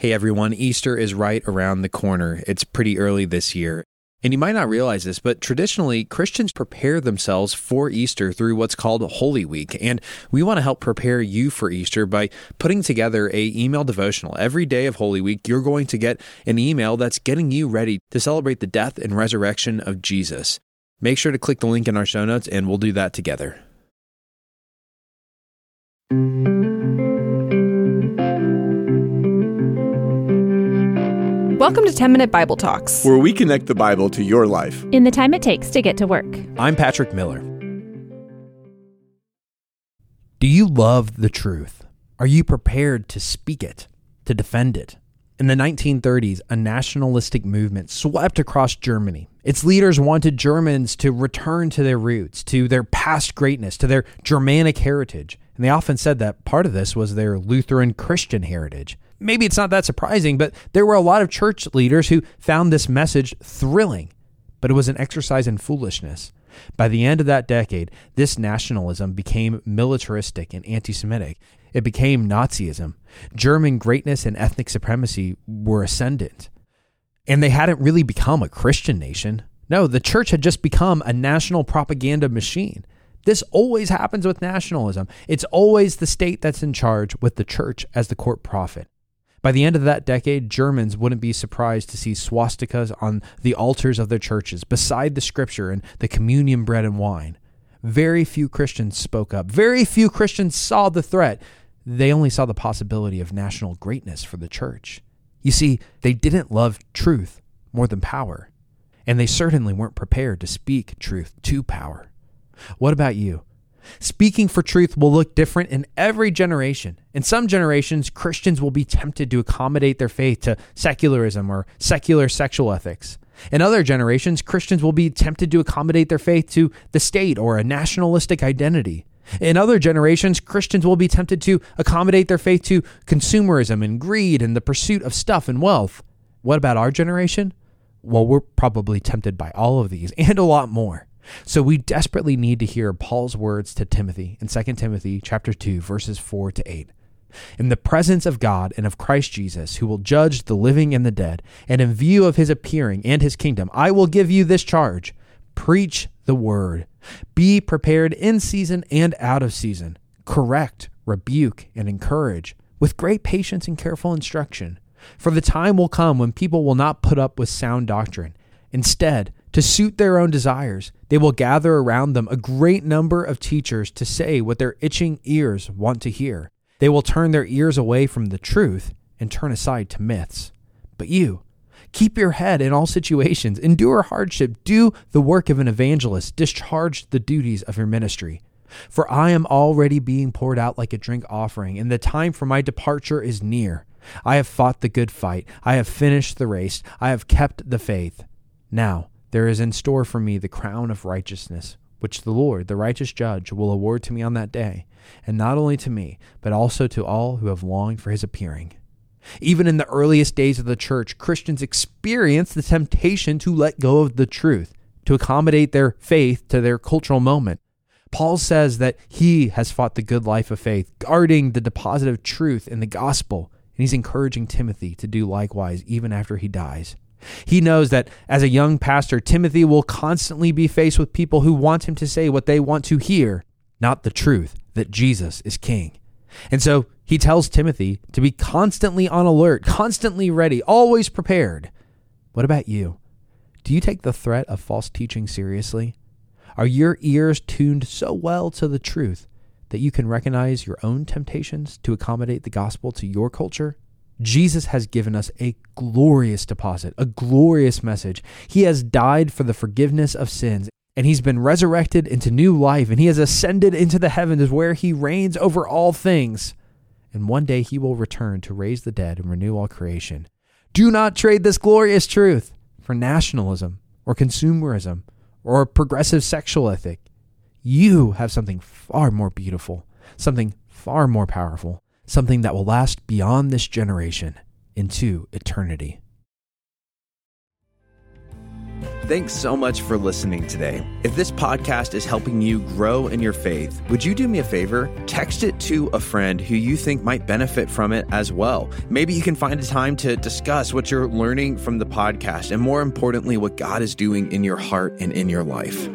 Hey everyone, Easter is right around the corner. It's pretty early this year. And you might not realize this, but traditionally, Christians prepare themselves for Easter through what's called Holy Week. And we want to help prepare you for Easter by putting together a email devotional. Every day of Holy Week, you're going to get an email that's getting you ready to celebrate the death and resurrection of Jesus. Make sure to click the link in our show notes and we'll do that together. Welcome to 10 Minute Bible Talks, where we connect the Bible to your life in the time it takes to get to work. I'm Patrick Miller. Do you love the truth? Are you prepared to speak it, to defend it? In the 1930s, a nationalistic movement swept across Germany. Its leaders wanted Germans to return to their roots, to their past greatness, to their Germanic heritage. And they often said that part of this was their Lutheran Christian heritage maybe it's not that surprising, but there were a lot of church leaders who found this message thrilling, but it was an exercise in foolishness. By the end of that decade, this nationalism became militaristic and anti Semitic. It became Nazism. German greatness and ethnic supremacy were ascendant. And they hadn't really become a Christian nation. No, the church had just become a national propaganda machine. This always happens with nationalism. It's always the state that's in charge with the church as the court prophet. By the end of that decade, Germans wouldn't be surprised to see swastikas on the altars of their churches, beside the scripture and the communion bread and wine. Very few Christians spoke up. Very few Christians saw the threat. They only saw the possibility of national greatness for the church. You see, they didn't love truth more than power, and they certainly weren't prepared to speak truth to power. What about you? Speaking for truth will look different in every generation. In some generations, Christians will be tempted to accommodate their faith to secularism or secular sexual ethics. In other generations, Christians will be tempted to accommodate their faith to the state or a nationalistic identity. In other generations, Christians will be tempted to accommodate their faith to consumerism and greed and the pursuit of stuff and wealth. What about our generation? Well, we're probably tempted by all of these and a lot more. So we desperately need to hear Paul's words to Timothy in 2 Timothy chapter 2 verses 4 to 8. In the presence of God and of Christ Jesus, who will judge the living and the dead, and in view of his appearing and his kingdom, I will give you this charge preach the word. Be prepared in season and out of season. Correct, rebuke, and encourage with great patience and careful instruction. For the time will come when people will not put up with sound doctrine. Instead, to suit their own desires. They will gather around them a great number of teachers to say what their itching ears want to hear. They will turn their ears away from the truth and turn aside to myths. But you, keep your head in all situations, endure hardship, do the work of an evangelist, discharge the duties of your ministry. For I am already being poured out like a drink offering, and the time for my departure is near. I have fought the good fight, I have finished the race, I have kept the faith. Now, there is in store for me the crown of righteousness, which the Lord, the righteous judge, will award to me on that day, and not only to me, but also to all who have longed for his appearing. Even in the earliest days of the church, Christians experienced the temptation to let go of the truth, to accommodate their faith to their cultural moment. Paul says that he has fought the good life of faith, guarding the deposit of truth in the gospel, and he's encouraging Timothy to do likewise even after he dies. He knows that as a young pastor, Timothy will constantly be faced with people who want him to say what they want to hear, not the truth that Jesus is king. And so he tells Timothy to be constantly on alert, constantly ready, always prepared. What about you? Do you take the threat of false teaching seriously? Are your ears tuned so well to the truth that you can recognize your own temptations to accommodate the gospel to your culture? Jesus has given us a glorious deposit, a glorious message. He has died for the forgiveness of sins, and he's been resurrected into new life, and he has ascended into the heavens where he reigns over all things. And one day he will return to raise the dead and renew all creation. Do not trade this glorious truth for nationalism or consumerism or progressive sexual ethic. You have something far more beautiful, something far more powerful something that will last beyond this generation into eternity. Thanks so much for listening today. If this podcast is helping you grow in your faith, would you do me a favor? Text it to a friend who you think might benefit from it as well. Maybe you can find a time to discuss what you're learning from the podcast and, more importantly, what God is doing in your heart and in your life.